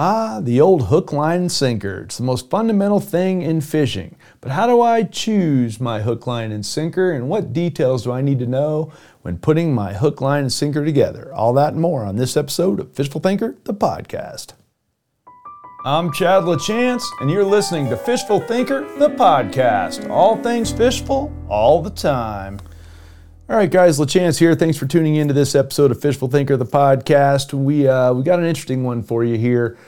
Ah, the old hook, line, and sinker. It's the most fundamental thing in fishing. But how do I choose my hook, line, and sinker, and what details do I need to know when putting my hook, line, and sinker together? All that and more on this episode of Fishful Thinker, the podcast. I'm Chad LaChance, and you're listening to Fishful Thinker, the podcast. All things fishful, all the time. All right, guys, LaChance here. Thanks for tuning into this episode of Fishful Thinker, the podcast. We uh, we got an interesting one for you here.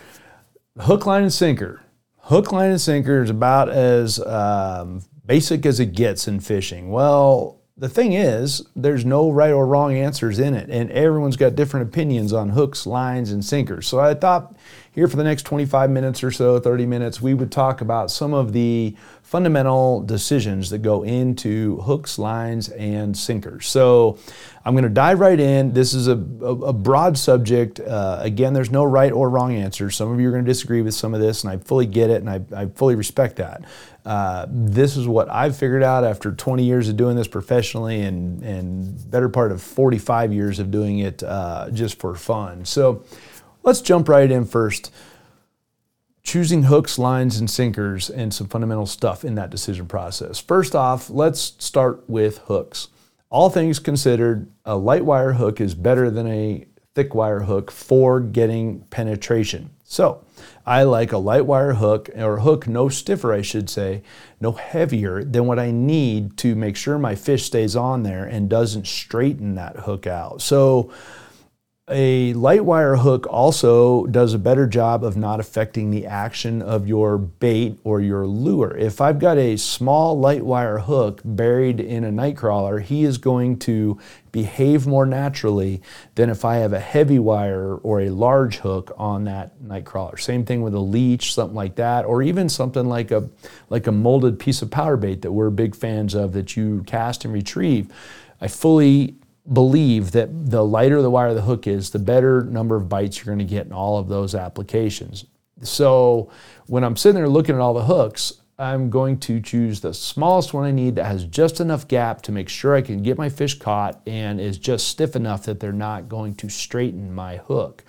Hook, line, and sinker. Hook, line, and sinker is about as um, basic as it gets in fishing. Well, the thing is, there's no right or wrong answers in it, and everyone's got different opinions on hooks, lines, and sinkers. So I thought here for the next 25 minutes or so, 30 minutes, we would talk about some of the fundamental decisions that go into hooks, lines, and sinkers. So I'm going to dive right in. This is a, a, a broad subject. Uh, again, there's no right or wrong answer. Some of you are going to disagree with some of this, and I fully get it, and I, I fully respect that. Uh, this is what I've figured out after 20 years of doing this professionally and, and better part of 45 years of doing it uh, just for fun. So Let's jump right in first. Choosing hooks, lines, and sinkers, and some fundamental stuff in that decision process. First off, let's start with hooks. All things considered, a light wire hook is better than a thick wire hook for getting penetration. So, I like a light wire hook, or hook no stiffer, I should say, no heavier than what I need to make sure my fish stays on there and doesn't straighten that hook out. So, a light wire hook also does a better job of not affecting the action of your bait or your lure. If I've got a small light wire hook buried in a night crawler, he is going to behave more naturally than if I have a heavy wire or a large hook on that night crawler. Same thing with a leech, something like that, or even something like a like a molded piece of power bait that we're big fans of that you cast and retrieve. I fully believe that the lighter the wire the hook is, the better number of bites you're going to get in all of those applications. So when I'm sitting there looking at all the hooks, I'm going to choose the smallest one I need that has just enough gap to make sure I can get my fish caught and is just stiff enough that they're not going to straighten my hook.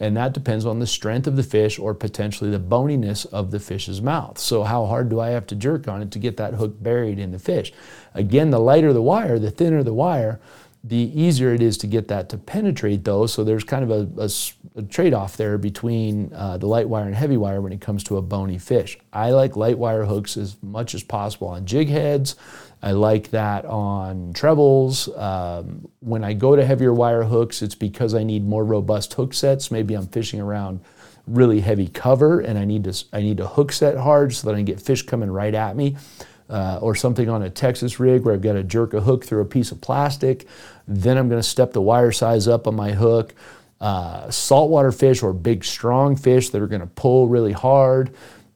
And that depends on the strength of the fish or potentially the boniness of the fish's mouth. So, how hard do I have to jerk on it to get that hook buried in the fish? Again, the lighter the wire, the thinner the wire, the easier it is to get that to penetrate though. So there's kind of a, a, a trade off there between uh, the light wire and heavy wire when it comes to a bony fish. I like light wire hooks as much as possible on jig heads. I like that on trebles. Um, when I go to heavier wire hooks, it's because I need more robust hook sets. Maybe I'm fishing around really heavy cover and I need to I need to hook set hard so that I can get fish coming right at me uh, or something on a Texas rig where I've got to jerk a hook through a piece of plastic. Then I'm going to step the wire size up on my hook. Uh, saltwater fish or big strong fish that are going to pull really hard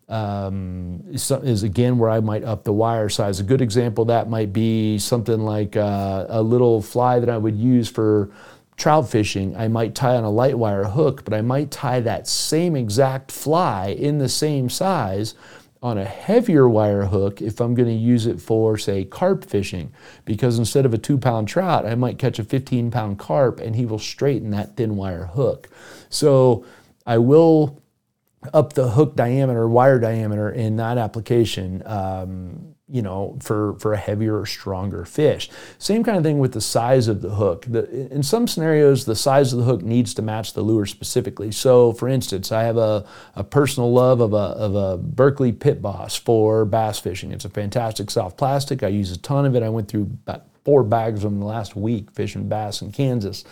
um, is, is, again where I might up the wire size. A good example that might be something like uh, a little fly that I would use for trout fishing. I might tie on a light wire hook, but I might tie that same exact fly in the same size on a heavier wire hook if I'm going to use it for, say, carp fishing. Because instead of a two pound trout, I might catch a 15 pound carp and he will straighten that thin wire hook. So I will up the hook diameter, wire diameter in that application. Um, you know, for, for a heavier or stronger fish. Same kind of thing with the size of the hook. The, in some scenarios, the size of the hook needs to match the lure specifically. So, for instance, I have a, a personal love of a, of a Berkley Pit Boss for bass fishing. It's a fantastic soft plastic. I use a ton of it. I went through about four bags of them the last week fishing bass in Kansas.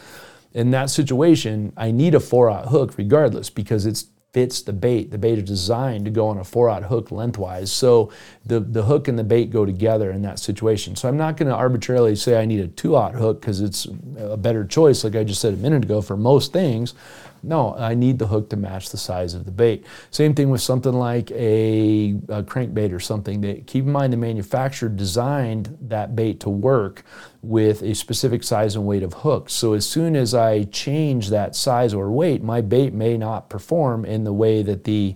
In that situation, I need a four aught hook regardless because it's fits the bait. The bait is designed to go on a 4-aught hook lengthwise. So the, the hook and the bait go together in that situation. So I'm not going to arbitrarily say I need a 2-aught hook because it's a better choice, like I just said a minute ago, for most things. No, I need the hook to match the size of the bait. Same thing with something like a, a crankbait or something. That, keep in mind the manufacturer designed that bait to work with a specific size and weight of hooks. So as soon as I change that size or weight, my bait may not perform in the way that the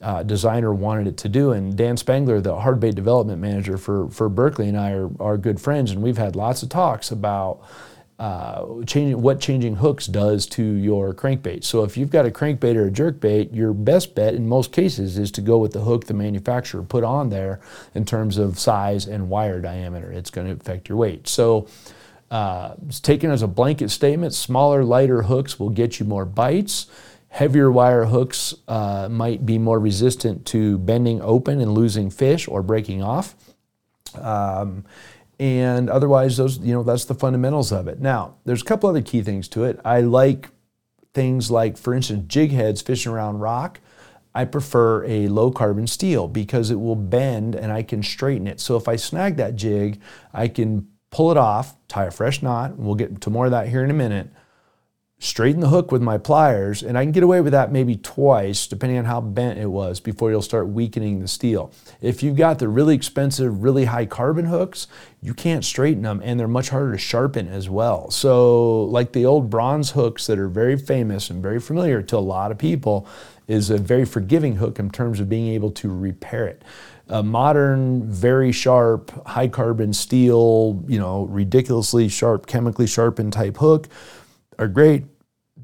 uh, designer wanted it to do. And Dan Spangler, the hard bait development manager for, for Berkley, and I are, are good friends, and we've had lots of talks about uh, changing what changing hooks does to your crankbait. So if you've got a crankbait or a jerkbait, your best bet in most cases is to go with the hook the manufacturer put on there in terms of size and wire diameter. It's going to affect your weight. So uh, taken as a blanket statement, smaller, lighter hooks will get you more bites. Heavier wire hooks uh, might be more resistant to bending open and losing fish or breaking off. Um, and otherwise those you know that's the fundamentals of it. Now there's a couple other key things to it. I like things like for instance jig heads fishing around rock i prefer a low carbon steel because it will bend and i can straighten it. So if i snag that jig i can pull it off tie a fresh knot and we'll get to more of that here in a minute straighten the hook with my pliers, and I can get away with that maybe twice, depending on how bent it was, before you'll start weakening the steel. If you've got the really expensive, really high carbon hooks, you can't straighten them, and they're much harder to sharpen as well. So, like the old bronze hooks that are very famous and very familiar to a lot of people, is a very forgiving hook in terms of being able to repair it a modern, very sharp, high carbon steel, you know, ridiculously sharp, chemically sharpened type hook are great,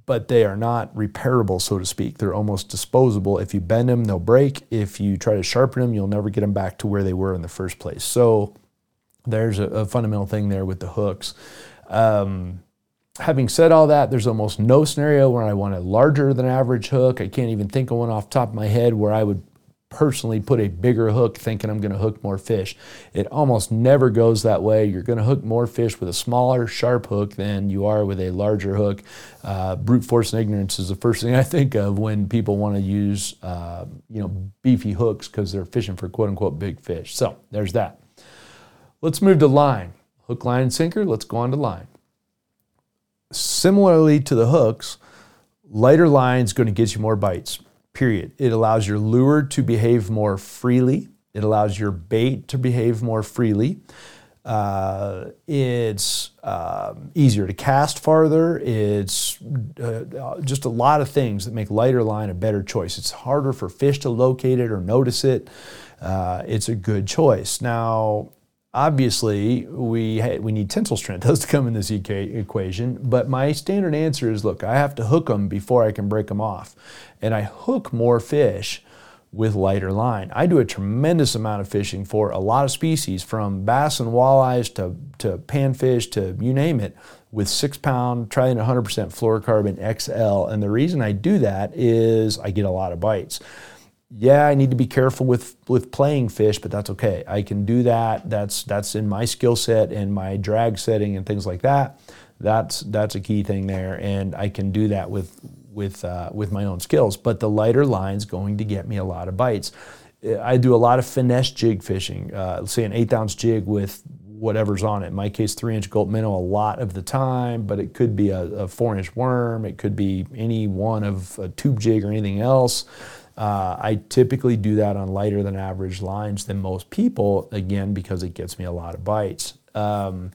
but they are not repairable, so to speak. They're almost disposable. If you bend them, they'll break. If you try to sharpen them, you'll never get them back to where they were in the first place. So there's a, a fundamental thing there with the hooks. Um, having said all that, there's almost no scenario where I want a larger than average hook. I can't even think of one off top of my head where I would personally put a bigger hook thinking I'm going to hook more fish. It almost never goes that way. You're going to hook more fish with a smaller, sharp hook than you are with a larger hook. Uh, brute force and ignorance is the first thing I think of when people want to use, uh, you know, beefy hooks because they're fishing for quote unquote big fish. So there's that. Let's move to line. Hook, line, sinker. Let's go on to line. Similarly to the hooks, lighter line is going to get you more bites period. It allows your lure to behave more freely. It allows your bait to behave more freely. Uh, it's uh, easier to cast farther. It's uh, just a lot of things that make lighter line a better choice. It's harder for fish to locate it or notice it. Uh, it's a good choice. Now, obviously we we need tensile strength those to come in this equation but my standard answer is look i have to hook them before i can break them off and i hook more fish with lighter line. I do a tremendous amount of fishing for a lot of species from bass and walleyes to, to panfish to you name it with six pound Trilene 100% fluorocarbon xl and the reason i do that is i get a lot of bites yeah, I need to be careful with with playing fish, but that's okay. I can do that. That's that's in my skill set and my drag setting and things like that. That's that's a key thing there, and I can do that with with uh, with my own skills. But the lighter line's going to get me a lot of bites. I do a lot of finesse jig fishing. Uh, say an eighth ounce jig with whatever's on it. In my case, three inch Gulp minnow a lot of the time, but it could be a, a four inch worm. It could be any one of a tube jig or anything else. Uh, I typically do that on lighter than average lines than most people, again, because it gets me a lot of bites. Um,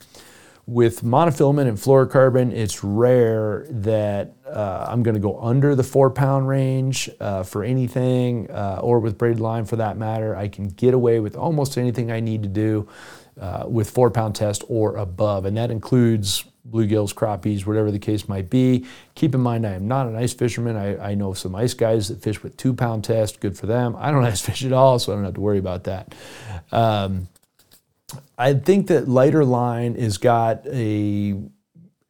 with monofilament and fluorocarbon, it's rare that uh, I'm going to go under the four pound range uh, for anything, uh, or with braided line for that matter. I can get away with almost anything I need to do uh, with four pound test or above, and that includes bluegills, crappies, whatever the case might be. Keep in mind, I am not an ice fisherman. I, I know some ice guys that fish with two pound test, good for them. I don't ice fish at all, so I don't have to worry about that. Um, I think that lighter line has got a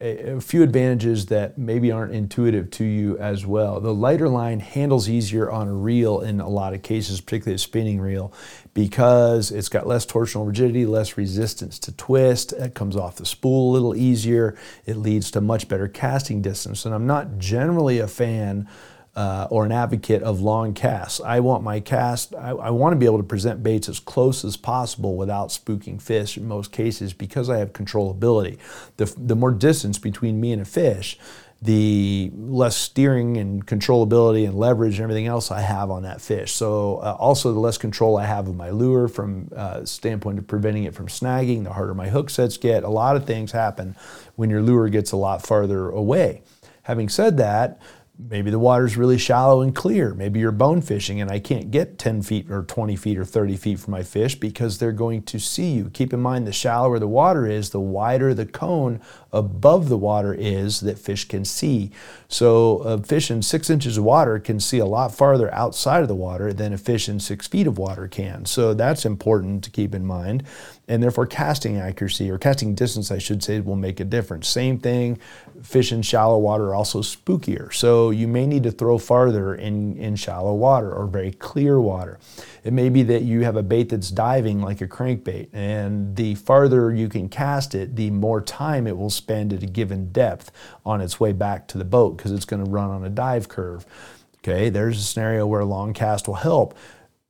a, few advantages that maybe aren't intuitive to you as well. The lighter line handles easier on a reel in a lot of cases, particularly a spinning reel, because it's got less torsional rigidity, less resistance to twist. It comes off the spool a little easier. It leads to much better casting distance. And I'm not generally a fan uh, or an advocate of long casts. I want my cast, I, I, want to be able to present baits as close as possible without spooking fish in most cases because I have controllability. The, the more distance between me and a fish, the less steering and controllability and leverage and everything else I have on that fish. So uh, also the less control I have of my lure from uh, standpoint of preventing it from snagging, the harder my hook sets get. A lot of things happen when your lure gets a lot farther away. Having said that, Maybe the water's really shallow and clear. Maybe you're bone fishing and I can't get 10 feet or 20 feet or 30 feet from my fish because they're going to see you. Keep in mind the shallower the water is, the wider the cone above the water is that fish can see. So a fish in six inches of water can see a lot farther outside of the water than a fish in six feet of water can. So that's important to keep in mind. And therefore casting accuracy or casting distance, I should say, will make a difference. Same thing, fish in shallow water are also spookier. So you may need to throw farther in, in shallow water or very clear water. It may be that you have a bait that's diving like a crankbait, and the farther you can cast it, the more time it will spend at a given depth on its way back to the boat because it's going to run on a dive curve. Okay, there's a scenario where a long cast will help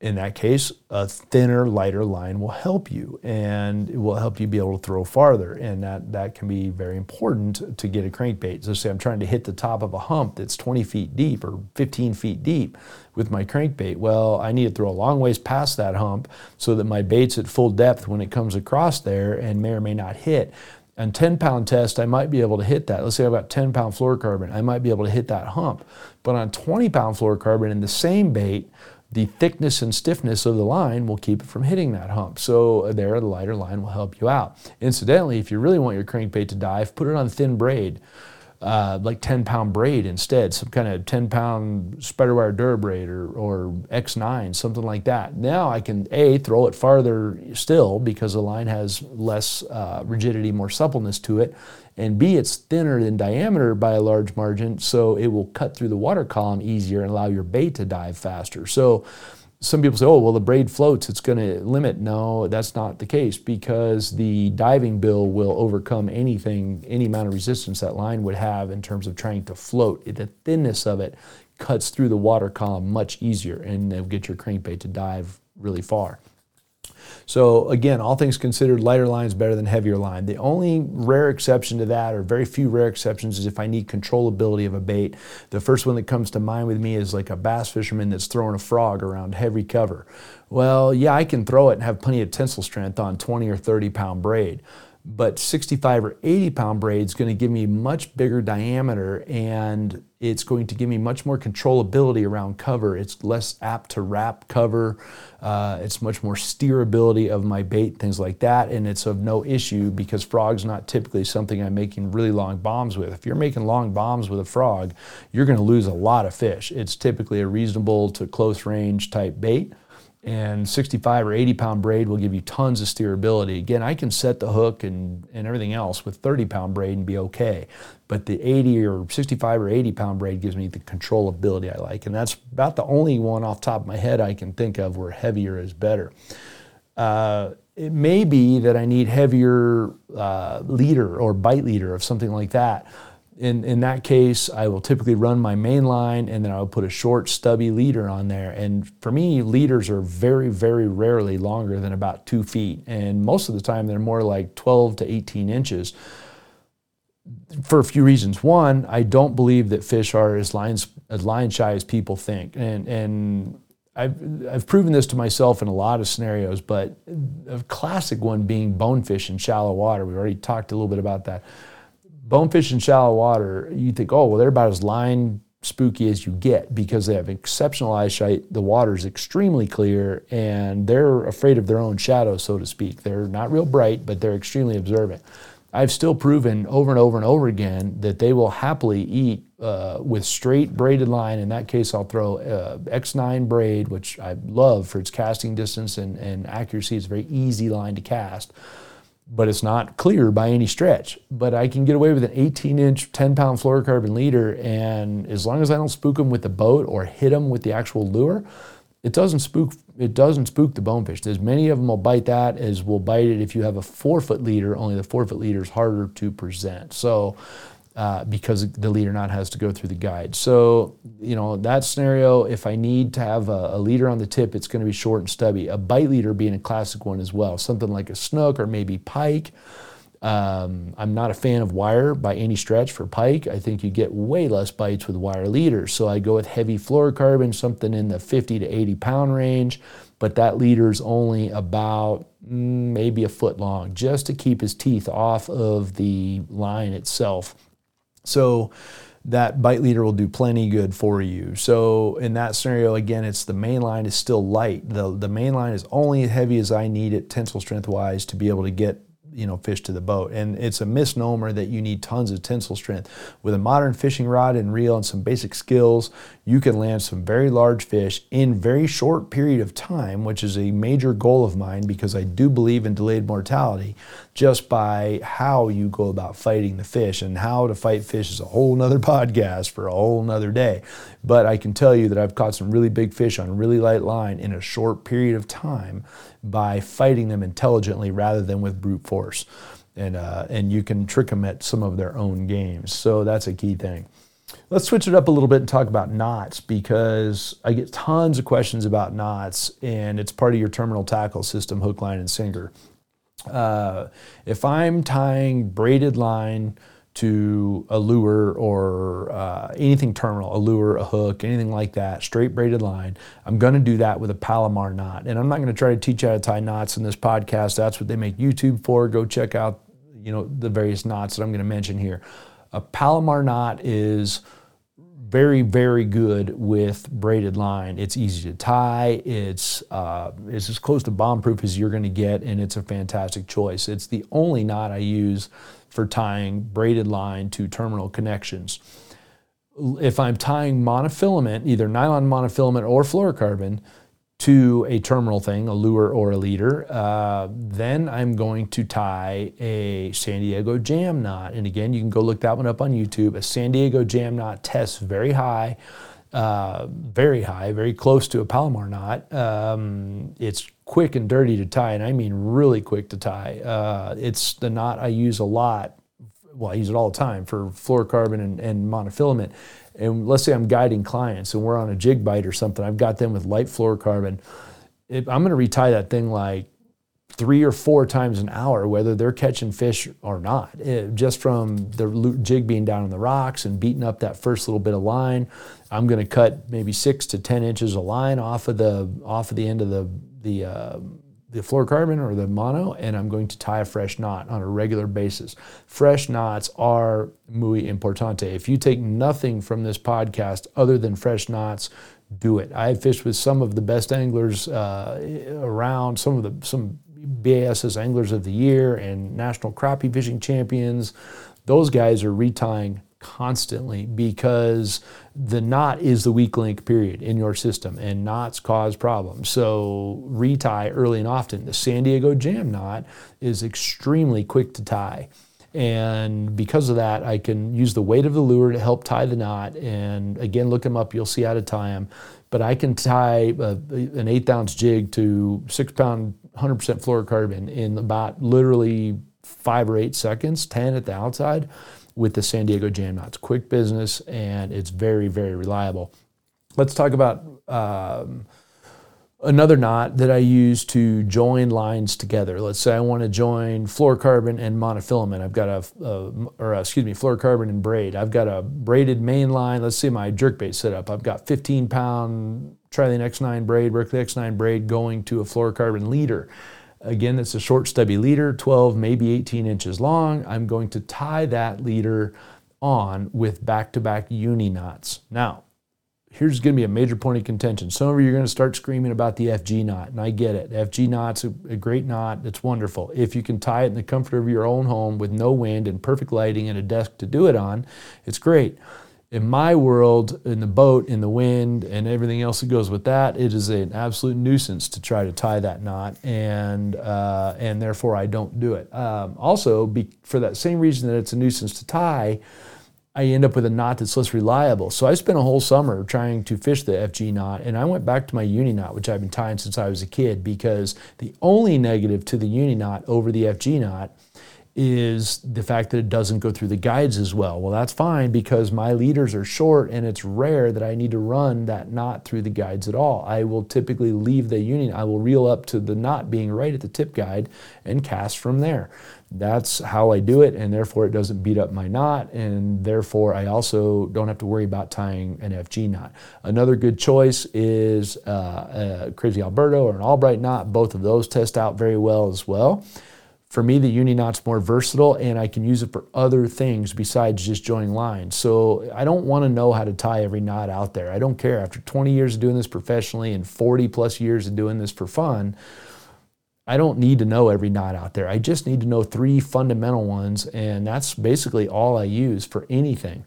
in that case, a thinner, lighter line will help you and it will help you be able to throw farther. And that, that can be very important to get a crankbait. So, say I'm trying to hit the top of a hump that's 20 feet deep or 15 feet deep with my crankbait. Well, I need to throw a long ways past that hump so that my bait's at full depth when it comes across there and may or may not hit. On 10 pound test, I might be able to hit that. Let's say I've got 10 pound fluorocarbon, I might be able to hit that hump. But on 20 pound fluorocarbon in the same bait, the thickness and stiffness of the line will keep it from hitting that hump. So uh, there, the lighter line will help you out. Incidentally, if you really want your crankbait to dive, put it on thin braid, uh, like 10 pound braid instead, some kind of 10 pound spiderwire durabraid or, or X9, something like that. Now I can A, throw it farther still because the line has less uh, rigidity, more suppleness to it, and B, it's thinner in diameter by a large margin, so it will cut through the water column easier and allow your bait to dive faster. So some people say, oh, well, the braid floats, it's going to limit. No, that's not the case because the diving bill will overcome anything, any amount of resistance that line would have in terms of trying to float. The thinness of it cuts through the water column much easier and it'll get your crankbait to dive really far. So again, all things considered, lighter line is better than heavier line. The only rare exception to that, or very few rare exceptions, is if I need controllability of a bait. The first one that comes to mind with me is like a bass fisherman that's throwing a frog around heavy cover. Well, yeah, I can throw it and have plenty of tensile strength on 20 or 30 pound braid but 65 or 80 pound braid is going to give me much bigger diameter and it's going to give me much more controllability around cover. It's less apt to wrap cover. Uh, it's much more steerability of my bait, things like that. And it's of no issue because frog's not typically something I'm making really long bombs with. If you're making long bombs with a frog, you're going to lose a lot of fish. It's typically a reasonable to close range type bait and 65 or 80 pound braid will give you tons of steerability. Again, I can set the hook and, and everything else with 30 pound braid and be okay. But the 80 or 65 or 80 pound braid gives me the controllability I like. And that's about the only one off top of my head I can think of where heavier is better. Uh, it may be that I need heavier uh, leader or bite leader or something like that in, in that case, I will typically run my main line and then I will put a short, stubby leader on there. And for me, leaders are very, very rarely longer than about two feet. And most of the time, they're more like 12 to 18 inches for a few reasons. One, I don't believe that fish are as line, as line shy as people think. And, and I've, I've proven this to myself in a lot of scenarios, but a classic one being bonefish in shallow water. We've already talked a little bit about that bonefish in shallow water, you think, oh, well, they're about as line spooky as you get because they have exceptional eyesight. The water is extremely clear and they're afraid of their own shadow, so to speak. They're not real bright, but they're extremely observant. I've still proven over and over and over again that they will happily eat uh, with straight braided line. In that case, I'll throw uh, X9 braid, which I love for its casting distance and, and accuracy. It's a very easy line to cast but it's not clear by any stretch. But I can get away with an 18 inch, 10 pound fluorocarbon leader, and as long as I don't spook them with the boat or hit them with the actual lure, it doesn't spook. It doesn't spook the bonefish. As many of them will bite that as will bite it if you have a four foot leader. Only the four foot leader is harder to present. So uh, because the leader knot has to go through the guide. So, you know, that scenario, if I need to have a, a leader on the tip, it's going to be short and stubby. A bite leader being a classic one as well, something like a snook or maybe pike. Um, I'm not a fan of wire by any stretch for pike. I think you get way less bites with wire leaders. So I go with heavy fluorocarbon, something in the 50 to 80 pound range, but that leader's only about mm, maybe a foot long, just to keep his teeth off of the line itself. So that bite leader will do plenty good for you. So in that scenario, again, it's the main line is still light. The, the main line is only as heavy as I need it tensile strength wise to be able to get you know fish to the boat and it's a misnomer that you need tons of tensile strength with a modern fishing rod and reel and some basic skills you can land some very large fish in very short period of time which is a major goal of mine because i do believe in delayed mortality just by how you go about fighting the fish and how to fight fish is a whole nother podcast for a whole nother day but i can tell you that i've caught some really big fish on really light line in a short period of time by fighting them intelligently rather than with brute force. And, uh, and you can trick them at some of their own games. So that's a key thing. Let's switch it up a little bit and talk about knots because I get tons of questions about knots, and it's part of your terminal tackle system, hook, line, and sinker. Uh, if I'm tying braided line, to a lure or uh, anything terminal, a lure, a hook, anything like that, straight braided line, I'm going to do that with a Palomar knot. And I'm not going to try to teach you how to tie knots in this podcast. That's what they make YouTube for. Go check out, you know, the various knots that I'm going to mention here. A Palomar knot is very, very good with braided line. It's easy to tie. It's uh, it's as close to bomb proof as you're going to get, and it's a fantastic choice. It's the only knot I use for tying braided line to terminal connections. If I'm tying monofilament, either nylon monofilament or fluorocarbon, to a terminal thing, a lure or a leader, uh, then I'm going to tie a San Diego jam knot. And again, you can go look that one up on YouTube. A San Diego jam knot tests very high, uh, very high, very close to a Palomar knot. Um, it's quick and dirty to tie, and I mean really quick to tie. Uh, it's the knot I use a lot. Well, I use it all the time for fluorocarbon and, and monofilament. And let's say I'm guiding clients and we're on a jig bite or something. I've got them with light fluorocarbon. I'm going to retie that thing like three or four times an hour, whether they're catching fish or not. It, just from the jig being down on the rocks and beating up that first little bit of line, I'm going to cut maybe six to ten inches of line off of the off of the end of the the uh, the fluorocarbon or the mono, and I'm going to tie a fresh knot on a regular basis. Fresh knots are muy importante. If you take nothing from this podcast other than fresh knots, do it. I have fished with some of the best anglers uh, around, some of the some BASS Anglers of the Year and National Crappie Fishing Champions. Those guys are retying constantly because the knot is the weak link period in your system and knots cause problems. So retie early and often. The San Diego jam knot is extremely quick to tie. And because of that, I can use the weight of the lure to help tie the knot. And again, look them up, you'll see how to tie them. But I can tie a, an eighth ounce jig to six pound 100% fluorocarbon in about literally five or eight seconds, 10 at the outside with the San Diego Jam Knots. Quick business and it's very, very reliable. Let's talk about um, another knot that I use to join lines together. Let's say I want to join fluorocarbon and monofilament. I've got a, a or a, excuse me, fluorocarbon and braid. I've got a braided main line. Let's see my jerkbait setup. I've got 15 pound Trilene X9 braid, Berkley X9 braid going to a fluorocarbon leader. Again, it's a short stubby leader, 12, maybe 18 inches long. I'm going to tie that leader on with back-to-back uni knots. Now, here's going to be a major point of contention. Some of you are going to start screaming about the FG knot, and I get it. FG knot's a, a great knot. It's wonderful. If you can tie it in the comfort of your own home with no wind and perfect lighting and a desk to do it on, it's great in my world, in the boat, in the wind, and everything else that goes with that, it is an absolute nuisance to try to tie that knot, and uh, and therefore I don't do it. Um, also, be, for that same reason that it's a nuisance to tie, I end up with a knot that's less reliable. So I spent a whole summer trying to fish the FG knot, and I went back to my uni knot, which I've been tying since I was a kid, because the only negative to the uni knot over the FG knot is the fact that it doesn't go through the guides as well. Well, that's fine because my leaders are short and it's rare that I need to run that knot through the guides at all. I will typically leave the union, I will reel up to the knot being right at the tip guide and cast from there. That's how I do it, and therefore it doesn't beat up my knot, and therefore I also don't have to worry about tying an FG knot. Another good choice is uh, a Crazy Alberto or an Albright knot. Both of those test out very well as well for me, the uni knot's more versatile and I can use it for other things besides just joining lines. So I don't want to know how to tie every knot out there. I don't care. After 20 years of doing this professionally and 40 plus years of doing this for fun, I don't need to know every knot out there. I just need to know three fundamental ones, and that's basically all I use for anything.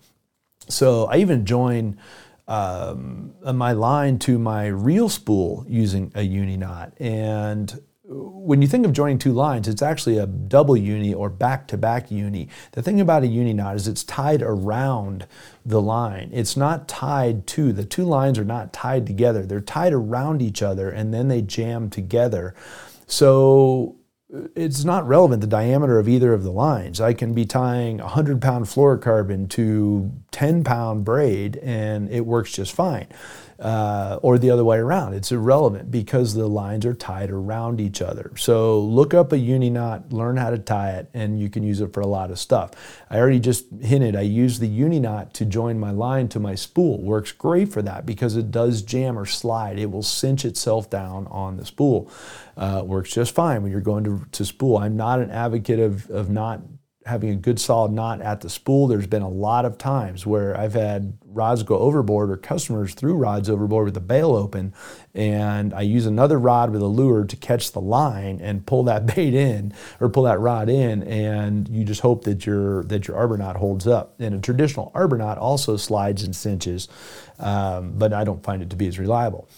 So I even join um, my line to my reel spool using a uni knot. And when you think of joining two lines, it's actually a double uni or back-to-back uni. The thing about a uni knot is it's tied around the line. It's not tied to, the two lines are not tied together. They're tied around each other and then they jam together. So it's not relevant the diameter of either of the lines. I can be tying a 100 pound fluorocarbon to 10 pound braid and it works just fine uh, or the other way around. It's irrelevant because the lines are tied around each other. So look up a uni knot, learn how to tie it, and you can use it for a lot of stuff. I already just hinted, I use the uni knot to join my line to my spool. Works great for that because it does jam or slide. It will cinch itself down on the spool. Uh, works just fine when you're going to, to spool. I'm not an advocate of, of not having a good solid knot at the spool. There's been a lot of times where I've had rods go overboard or customers threw rods overboard with the bail open and I use another rod with a lure to catch the line and pull that bait in or pull that rod in and you just hope that your that your arbor knot holds up. And a traditional arbor knot also slides and cinches, um, but I don't find it to be as reliable.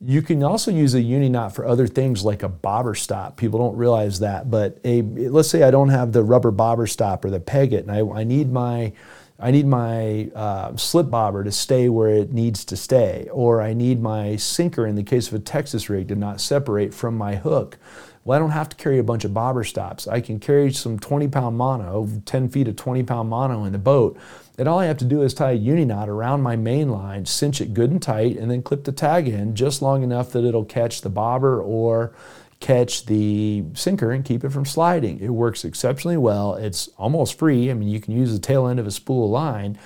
You can also use a uni knot for other things like a bobber stop. People don't realize that, but a let's say I don't have the rubber bobber stop or the Peg-It, and I, I need my I need my uh, slip bobber to stay where it needs to stay, or I need my sinker in the case of a Texas rig to not separate from my hook. Well, I don't have to carry a bunch of bobber stops. I can carry some 20 pound mono, 10 feet of 20 pound mono in the boat and all I have to do is tie a uni knot around my main line, cinch it good and tight, and then clip the tag in just long enough that it'll catch the bobber or catch the sinker and keep it from sliding. It works exceptionally well. It's almost free. I mean, you can use the tail end of a spool line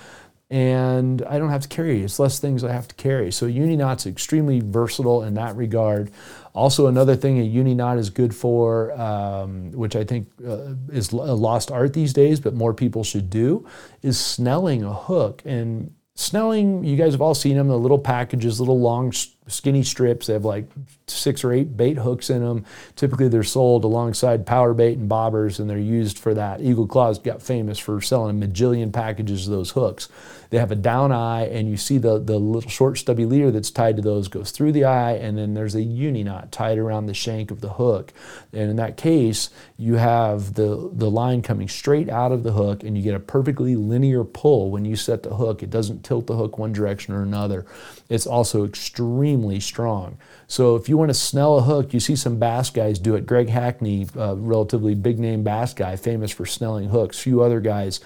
and I don't have to carry. It's less things I have to carry. So uni knot's extremely versatile in that regard. Also, another thing a uni knot is good for, um, which I think uh, is a lost art these days, but more people should do, is snelling a hook. And snelling, you guys have all seen them, the little packages, little long skinny strips. They have like six or eight bait hooks in them. Typically, they're sold alongside power bait and bobbers, and they're used for that. Eagle Claws got famous for selling a majillion packages of those hooks. They have a down eye, and you see the, the little short stubby leader that's tied to those goes through the eye, and then there's a uni knot tied around the shank of the hook. And in that case, you have the, the line coming straight out of the hook, and you get a perfectly linear pull when you set the hook. It doesn't tilt the hook one direction or another. It's also extremely strong. So if you want to snell a hook, you see some bass guys do it. Greg Hackney, a relatively big name bass guy, famous for snelling hooks. Few other guys.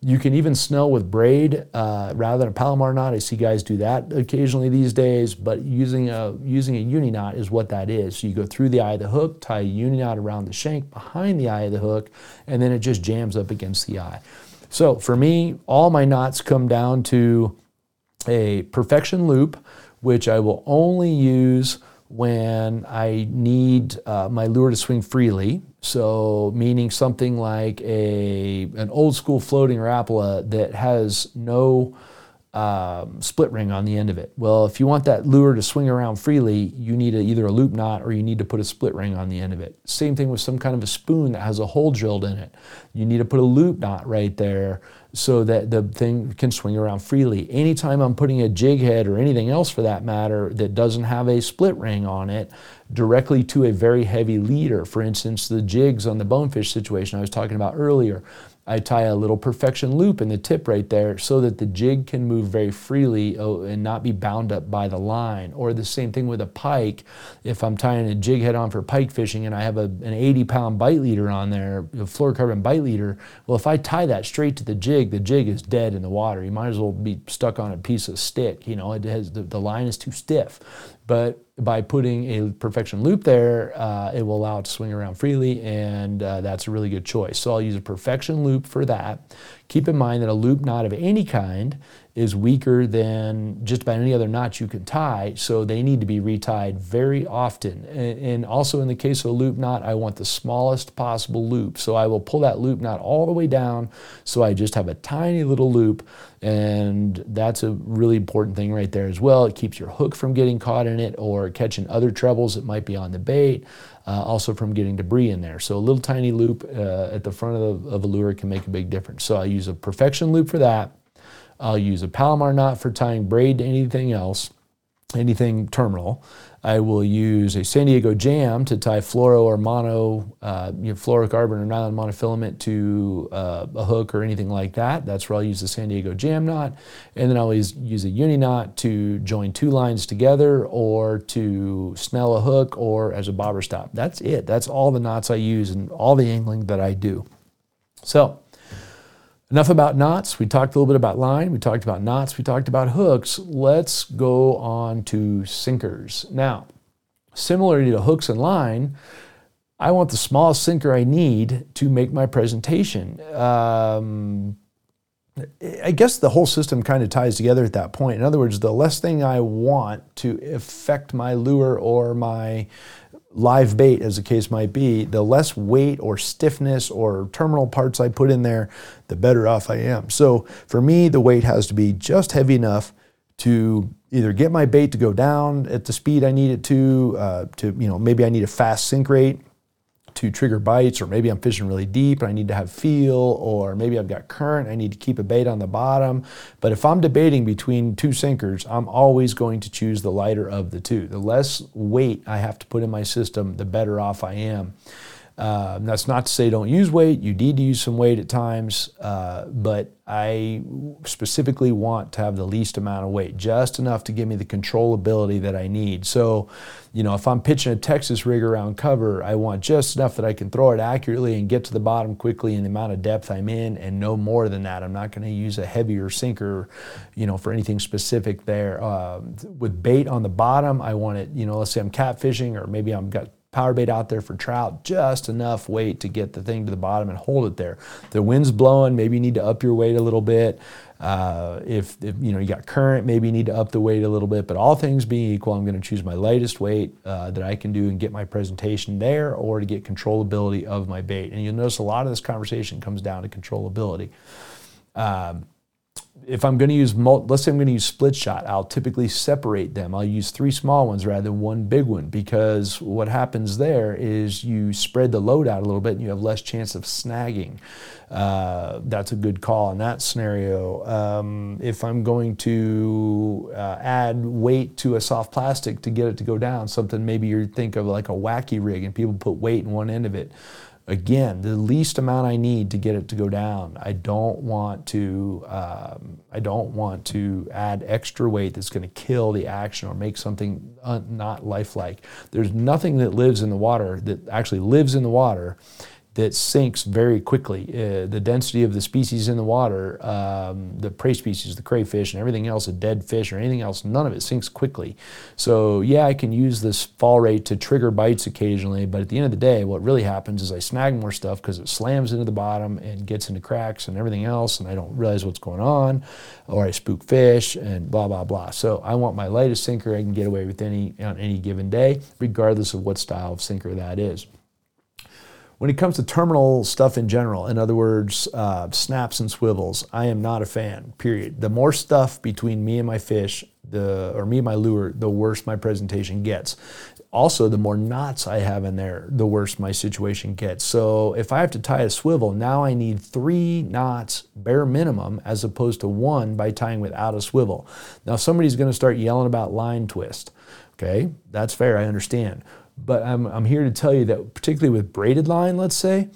You can even snell with braid uh, rather than a Palomar knot. I see guys do that occasionally these days, but using a using a uni knot is what that is. So you go through the eye of the hook, tie a uni knot around the shank behind the eye of the hook, and then it just jams up against the eye. So for me, all my knots come down to a perfection loop, which I will only use when I need uh, my lure to swing freely. So, meaning something like a an old school floating Rapala that has no um, split ring on the end of it. Well, if you want that lure to swing around freely, you need a, either a loop knot or you need to put a split ring on the end of it. Same thing with some kind of a spoon that has a hole drilled in it. You need to put a loop knot right there so that the thing can swing around freely. Anytime I'm putting a jig head or anything else for that matter that doesn't have a split ring on it directly to a very heavy leader, for instance, the jigs on the bonefish situation I was talking about earlier, I tie a little perfection loop in the tip right there so that the jig can move very freely oh, and not be bound up by the line. Or the same thing with a pike. If I'm tying a jig head on for pike fishing and I have a, an 80 pound bite leader on there, a fluorocarbon bite leader, well, if I tie that straight to the jig, the jig is dead in the water. You might as well be stuck on a piece of stick. You know, it has the, the line is too stiff. But by putting a perfection loop there, uh, it will allow it to swing around freely, and uh, that's a really good choice. So I'll use a perfection loop for that. Keep in mind that a loop knot of any kind is weaker than just about any other knot you can tie, so they need to be retied very often. And also in the case of a loop knot, I want the smallest possible loop. So I will pull that loop knot all the way down so I just have a tiny little loop and that's a really important thing right there as well. It keeps your hook from getting caught in it or catching other trebles that might be on the bait, uh, also from getting debris in there. So a little tiny loop uh, at the front of, the, of a lure can make a big difference. So I use a perfection loop for that. I'll use a Palomar knot for tying braid to anything else, anything terminal. I will use a San Diego jam to tie fluoro or mono, uh, you know, fluorocarbon or nylon monofilament to uh, a hook or anything like that. That's where I'll use the San Diego jam knot. And then I'll use, use a uni knot to join two lines together or to snell a hook or as a bobber stop. That's it. That's all the knots I use and all the angling that I do. So, Enough about knots. We talked a little bit about line. We talked about knots. We talked about hooks. Let's go on to sinkers. Now, similarly to hooks and line, I want the smallest sinker I need to make my presentation. Um, I guess the whole system kind of ties together at that point. In other words, the less thing I want to affect my lure or my live bait, as the case might be, the less weight or stiffness or terminal parts I put in there, the better off I am. So for me, the weight has to be just heavy enough to either get my bait to go down at the speed I need it to, uh, to you know maybe I need a fast sink rate to trigger bites, or maybe I'm fishing really deep and I need to have feel, or maybe I've got current, I need to keep a bait on the bottom. But if I'm debating between two sinkers, I'm always going to choose the lighter of the two. The less weight I have to put in my system, the better off I am. Uh, that's not to say don't use weight. You need to use some weight at times, uh, but I specifically want to have the least amount of weight, just enough to give me the controllability that I need. So, you know, if I'm pitching a Texas rig around cover, I want just enough that I can throw it accurately and get to the bottom quickly in the amount of depth I'm in, and no more than that. I'm not going to use a heavier sinker, you know, for anything specific there. Uh, with bait on the bottom, I want it, you know, let's say I'm catfishing or maybe I'm got power bait out there for trout, just enough weight to get the thing to the bottom and hold it there. The wind's blowing, maybe you need to up your weight a little bit. Uh, if, if, you know you got current, maybe you need to up the weight a little bit. But all things being equal, I'm going to choose my lightest weight uh, that I can do and get my presentation there, or to get controllability of my bait. And you'll notice a lot of this conversation comes down to controllability. Um, if I'm going to use, let's say I'm going to use split shot, I'll typically separate them. I'll use three small ones rather than one big one because what happens there is you spread the load out a little bit and you have less chance of snagging. Uh, that's a good call in that scenario. Um, if I'm going to uh, add weight to a soft plastic to get it to go down, something maybe you think of like a wacky rig and people put weight in one end of it again the least amount I need to get it to go down. I don't want to um, I don't want to add extra weight that's going to kill the action or make something un- not lifelike. There's nothing that lives in the water that actually lives in the water that sinks very quickly. Uh, the density of the species in the water, um, the prey species, the crayfish, and everything else, a dead fish or anything else, none of it sinks quickly. So, yeah, I can use this fall rate to trigger bites occasionally, but at the end of the day, what really happens is I snag more stuff because it slams into the bottom and gets into cracks and everything else, and I don't realize what's going on, or I spook fish and blah, blah, blah. So, I want my lightest sinker I can get away with any on any given day, regardless of what style of sinker that is. When it comes to terminal stuff in general, in other words, uh, snaps and swivels, I am not a fan, period. The more stuff between me and my fish, the, or me and my lure, the worse my presentation gets. Also, the more knots I have in there, the worse my situation gets. So if I have to tie a swivel, now I need three knots bare minimum as opposed to one by tying without a swivel. Now somebody's going to start yelling about line twist. Okay, that's fair, I understand. But I'm, I'm here to tell you that, particularly with braided line, let's say,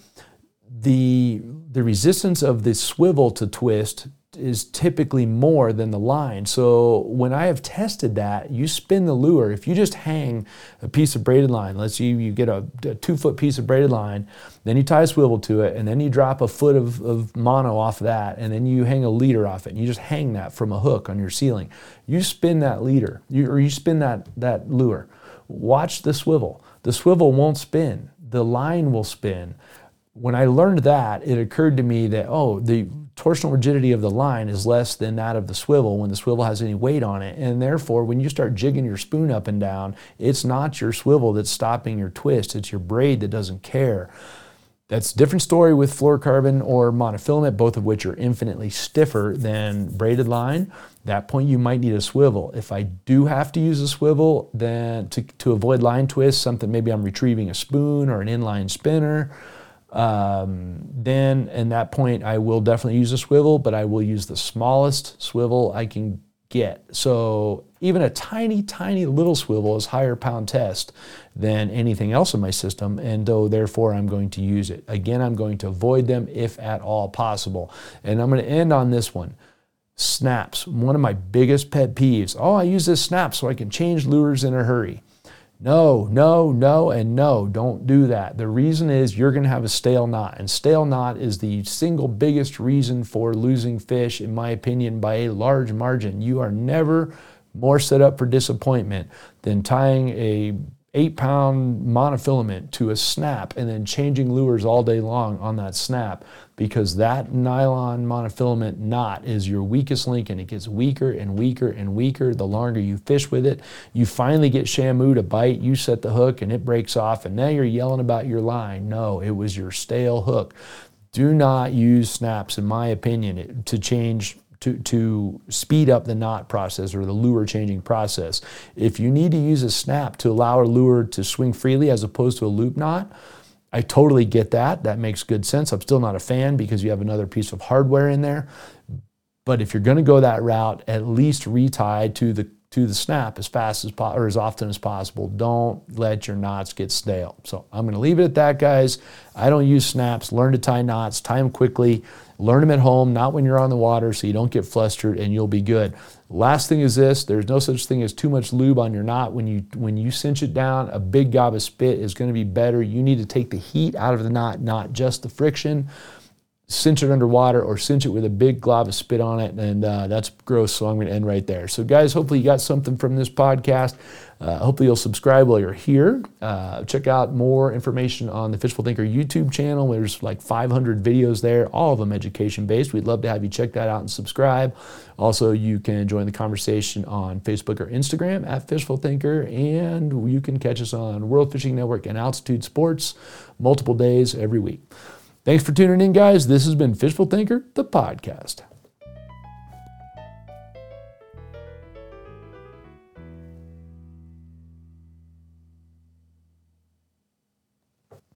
the, the resistance of the swivel to twist is typically more than the line. So when I have tested that, you spin the lure. If you just hang a piece of braided line, let's say you get a, a two foot piece of braided line, then you tie a swivel to it, and then you drop a foot of, of mono off that, and then you hang a leader off it, and you just hang that from a hook on your ceiling. You spin that leader, you, or you spin that, that lure watch the swivel. The swivel won't spin, the line will spin. When I learned that, it occurred to me that, oh, the torsional rigidity of the line is less than that of the swivel when the swivel has any weight on it. And therefore, when you start jigging your spoon up and down, it's not your swivel that's stopping your twist, it's your braid that doesn't care. That's a different story with fluorocarbon or monofilament, both of which are infinitely stiffer than braided line. That point, you might need a swivel. If I do have to use a swivel, then to, to avoid line twists, something maybe I'm retrieving a spoon or an inline spinner, um, then at that point I will definitely use a swivel, but I will use the smallest swivel I can get. So even a tiny, tiny little swivel is higher pound test than anything else in my system, and though therefore I'm going to use it. Again, I'm going to avoid them if at all possible. And I'm going to end on this one. Snaps, one of my biggest pet peeves. Oh, I use this snap so I can change lures in a hurry. No, no, no, and no, don't do that. The reason is you're going to have a stale knot, and stale knot is the single biggest reason for losing fish, in my opinion, by a large margin. You are never more set up for disappointment than tying a eight pound monofilament to a snap and then changing lures all day long on that snap because that nylon monofilament knot is your weakest link and it gets weaker and weaker and weaker the longer you fish with it. You finally get Shamu to bite, you set the hook and it breaks off, and now you're yelling about your line. No, it was your stale hook. Do not use snaps, in my opinion, to change to, to speed up the knot process or the lure changing process. If you need to use a snap to allow a lure to swing freely as opposed to a loop knot, I totally get that. That makes good sense. I'm still not a fan because you have another piece of hardware in there. But if you're going to go that route, at least retie to the to the snap as fast as po- or as often as possible. Don't let your knots get stale. So I'm going to leave it at that, guys. I don't use snaps. Learn to tie knots. Tie them quickly. Learn them at home, not when you're on the water, so you don't get flustered, and you'll be good. Last thing is this: there's no such thing as too much lube on your knot. When you when you cinch it down, a big gob of spit is going to be better. You need to take the heat out of the knot, not just the friction cinch it underwater or cinch it with a big glob of spit on it. And uh, that's gross, so I'm going to end right there. So, guys, hopefully you got something from this podcast. Uh, hopefully you'll subscribe while you're here. Uh, check out more information on the Fishful Thinker YouTube channel. There's like 500 videos there, all of them education based. We'd love to have you check that out and subscribe. Also, you can join the conversation on Facebook or Instagram at Fishful Thinker, and you can catch us on World Fishing Network and Altitude Sports multiple days every week. Thanks for tuning in, guys. This has been Fishful Thinker, the podcast.